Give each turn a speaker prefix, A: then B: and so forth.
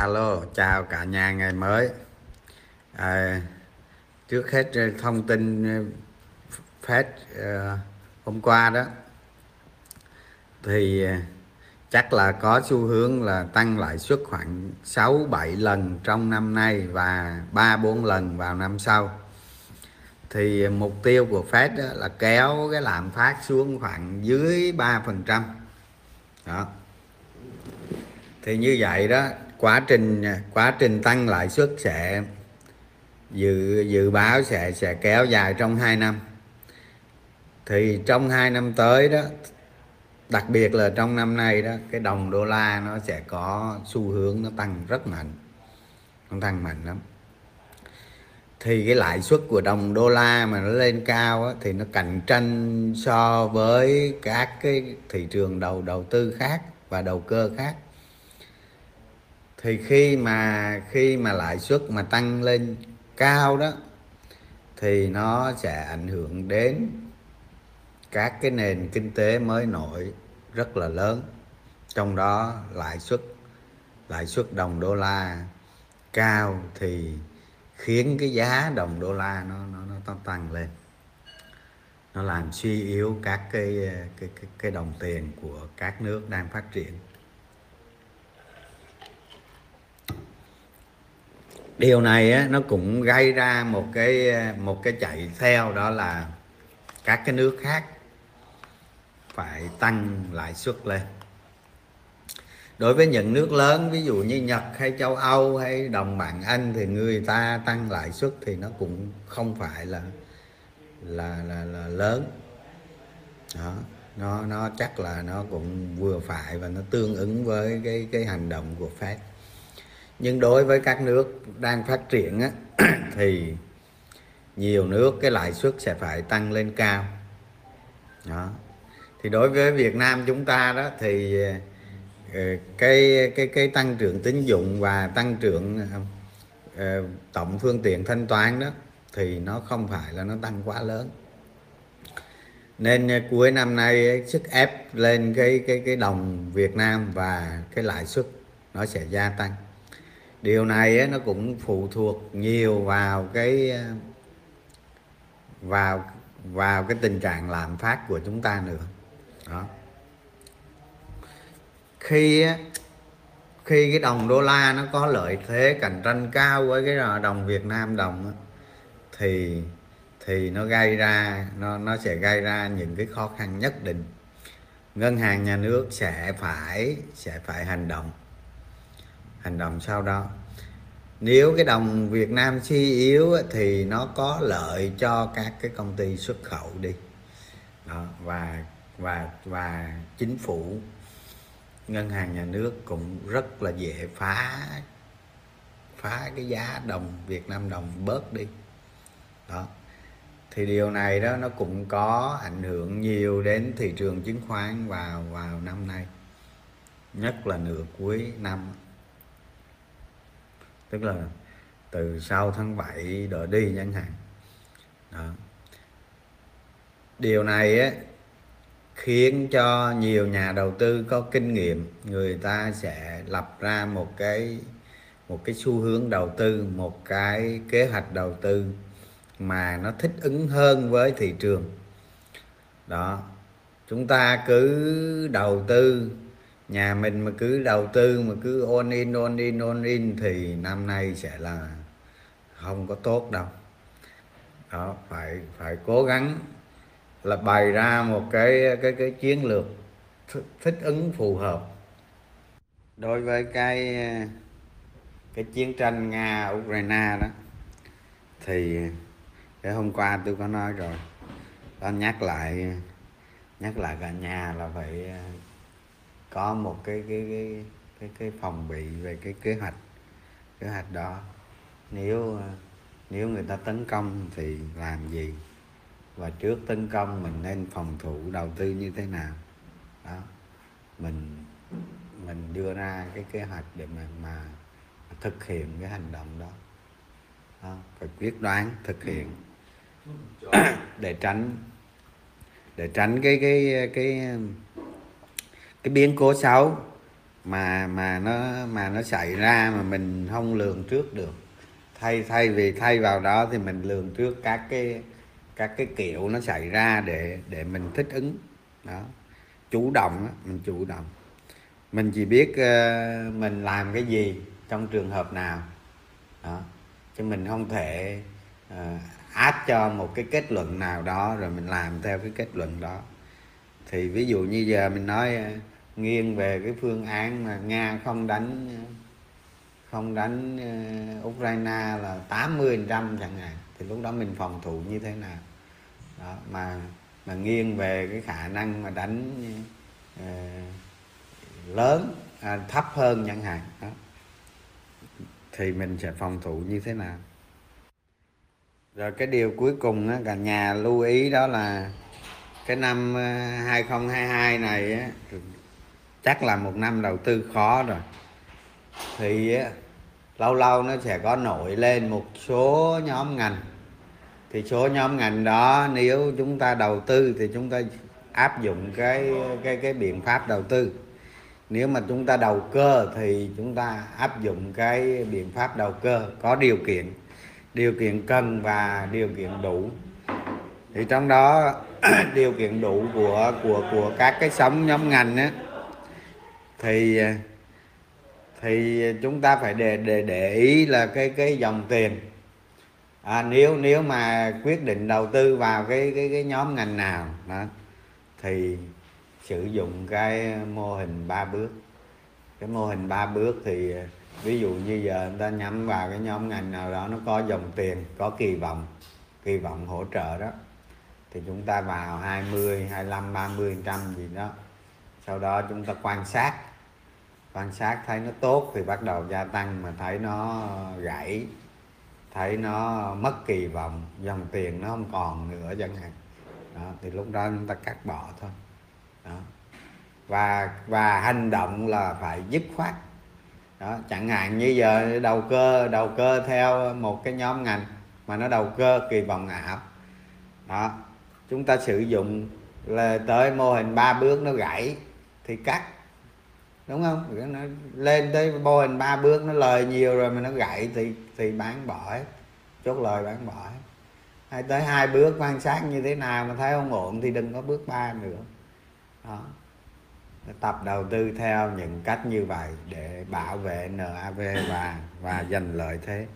A: Alo, chào cả nhà ngày mới. À, trước hết ờ, thông tin ờ, phép Fed hôm qua đó thì chắc là có xu hướng là tăng lãi suất khoảng 6 7 lần trong năm nay và 3 4 lần vào năm sau. Thì mục tiêu của Fed đó là kéo cái lạm phát xuống khoảng dưới 3%. Đó. Thì như vậy đó quá trình quá trình tăng lãi suất sẽ dự dự báo sẽ sẽ kéo dài trong 2 năm. Thì trong 2 năm tới đó đặc biệt là trong năm nay đó cái đồng đô la nó sẽ có xu hướng nó tăng rất mạnh nó tăng mạnh lắm. Thì cái lãi suất của đồng đô la mà nó lên cao á, thì nó cạnh tranh so với các cái thị trường đầu đầu tư khác và đầu cơ khác thì khi mà khi mà lãi suất mà tăng lên cao đó thì nó sẽ ảnh hưởng đến các cái nền kinh tế mới nổi rất là lớn. Trong đó lãi suất lãi suất đồng đô la cao thì khiến cái giá đồng đô la nó nó nó tăng lên. Nó làm suy yếu các cái cái cái, cái đồng tiền của các nước đang phát triển. Điều này á, nó cũng gây ra một cái một cái chạy theo đó là các cái nước khác phải tăng lãi suất lên. Đối với những nước lớn ví dụ như Nhật hay châu Âu hay đồng bằng Anh thì người ta tăng lãi suất thì nó cũng không phải là là là, là lớn. Đó nó nó chắc là nó cũng vừa phải và nó tương ứng với cái cái hành động của Fed nhưng đối với các nước đang phát triển á, thì nhiều nước cái lãi suất sẽ phải tăng lên cao. Đó. Thì đối với Việt Nam chúng ta đó thì ờ, cái cái cái tăng trưởng tín dụng và tăng trưởng ờ, tổng phương tiện thanh toán đó thì nó không phải là nó tăng quá lớn. Nên ờ, cuối năm nay sức ép lên cái cái cái đồng Việt Nam và cái lãi suất nó sẽ gia tăng điều này nó cũng phụ thuộc nhiều vào cái ờ, vào vào cái tình trạng lạm phát của chúng ta nữa. Đó. Khi khi cái đồng đô la nó có lợi thế cạnh tranh cao với cái đồng Việt Nam đồng thì thì nó gây ra, nó nó sẽ gây ra những cái khó khăn nhất định. Ngân hàng nhà nước sẽ phải sẽ phải hành động hành động sau đó. Nếu cái đồng Việt Nam suy yếu thì nó có lợi cho các cái công ty xuất khẩu đi. Đó, và và và chính phủ ngân hàng nhà nước cũng rất là dễ phá phá cái giá đồng Việt Nam đồng bớt đi. Đó thì điều này đó nó cũng có ảnh hưởng nhiều đến thị trường chứng khoán vào vào năm nay nhất là nửa cuối năm tức là từ sau tháng 7 đợi đi chẳng hạn đó. điều này ấy, khiến cho nhiều nhà đầu tư có kinh nghiệm người ta sẽ lập ra một cái một cái xu hướng đầu tư một cái kế hoạch đầu tư mà nó thích ứng hơn với thị trường. Đó. Chúng ta cứ đầu tư nhà mình mà cứ đầu tư, mà cứ on in on in on in thì năm nay sẽ là không có tốt đâu. Đó, phải phải cố gắng là bày ra một cái cái cái chiến lược thích ứng phù hợp. Đối với cái cái chiến tranh nga ukraine đó, thì cái hôm qua tôi có nói rồi tôi nhắc lại nhắc lại cả nhà là phải có một cái cái cái cái cái phòng bị về cái kế hoạch kế hoạch đó. Nếu nếu người ta tấn công thì làm gì? Và trước tấn công mình nên phòng thủ đầu tư như thế nào? Đó. Mình mình đưa ra cái kế hoạch để mà mà thực hiện cái hành động đó, đó phải quyết đoán thực hiện. Để tránh để tránh cái cái cái cái biến cố xấu mà mà nó mà nó xảy ra mà mình không lường trước được. Thay thay vì thay vào đó thì mình lường trước các cái các cái kiểu nó xảy ra để để mình thích ứng. Đó. Chủ động mình chủ động. Mình chỉ biết uh, mình làm cái gì trong trường hợp nào. Đó. Chứ mình không thể uh, áp cho một cái kết luận nào đó rồi mình làm theo cái kết luận đó. Thì ví dụ như giờ mình nói uh, nghiêng về cái phương án mà nga không đánh không đánh ờ, ukraine là 80 trăm chẳng hạn. Thì lúc đó mình phòng thủ như thế nào? Đó mà mà nghiêng về cái khả năng mà đánh uh, lớn à, thấp hơn chẳng hạn. Đó. Thì mình sẽ phòng thủ như thế nào? Rồi cái điều cuối cùng á, cả nhà lưu ý đó là cái năm ờ, 2022 này á, chắc là một năm đầu tư khó rồi. Thì lâu lâu nó sẽ có nổi lên một số nhóm ngành. Thì số nhóm ngành đó nếu chúng ta đầu tư thì chúng ta áp dụng cái cái cái biện pháp đầu tư. Nếu mà chúng ta đầu cơ thì chúng ta áp dụng cái biện pháp đầu cơ, có điều kiện. Điều kiện cần và điều kiện đủ. Thì trong đó, điều kiện đủ của của của các cái sóng nhóm ngành á thì à, thì chúng ta phải để để để ý là cái cái dòng tiền. À, nếu nếu mà quyết định đầu tư vào cái cái cái nhóm ngành nào đó thì sử dụng cái mô hình ba bước. Cái mô hình ba bước thì à, ví dụ như giờ người ta nhắm vào cái nhóm ngành nào đó nó có dòng tiền có kỳ vọng kỳ vọng hỗ trợ đó thì chúng ta vào 20 25 30 trăm gì đó. Sau đó chúng ta quan sát quan sát thấy nó tốt thì bắt đầu gia tăng mà thấy nó gãy thấy nó mất kỳ vọng dòng tiền nó không còn nữa chẳng hạn. Đó, thì lúc đó chúng ta cắt bỏ thôi. Đó. và và hành động là phải dứt khoát. Đó chẳng hạn như giờ đầu cơ đầu cơ theo một cái nhóm ngành mà nó đầu cơ kỳ vọng ảo. Đó chúng ta sử dụng là tới mô hình ba bước nó gãy thì cắt đúng không? Nó lên tới mô hình ba bước, nó lời nhiều rồi mà nó gậy thì thì bán bỏ hết. Chốt lời bán bỏ hết. Hay tới hai bước quan sát như thế nào mà thấy không ổn thì đừng có bước ba nữa. Đó. Tập đầu tư theo những cách như vậy để bảo vệ NAV và và giành lợi thế.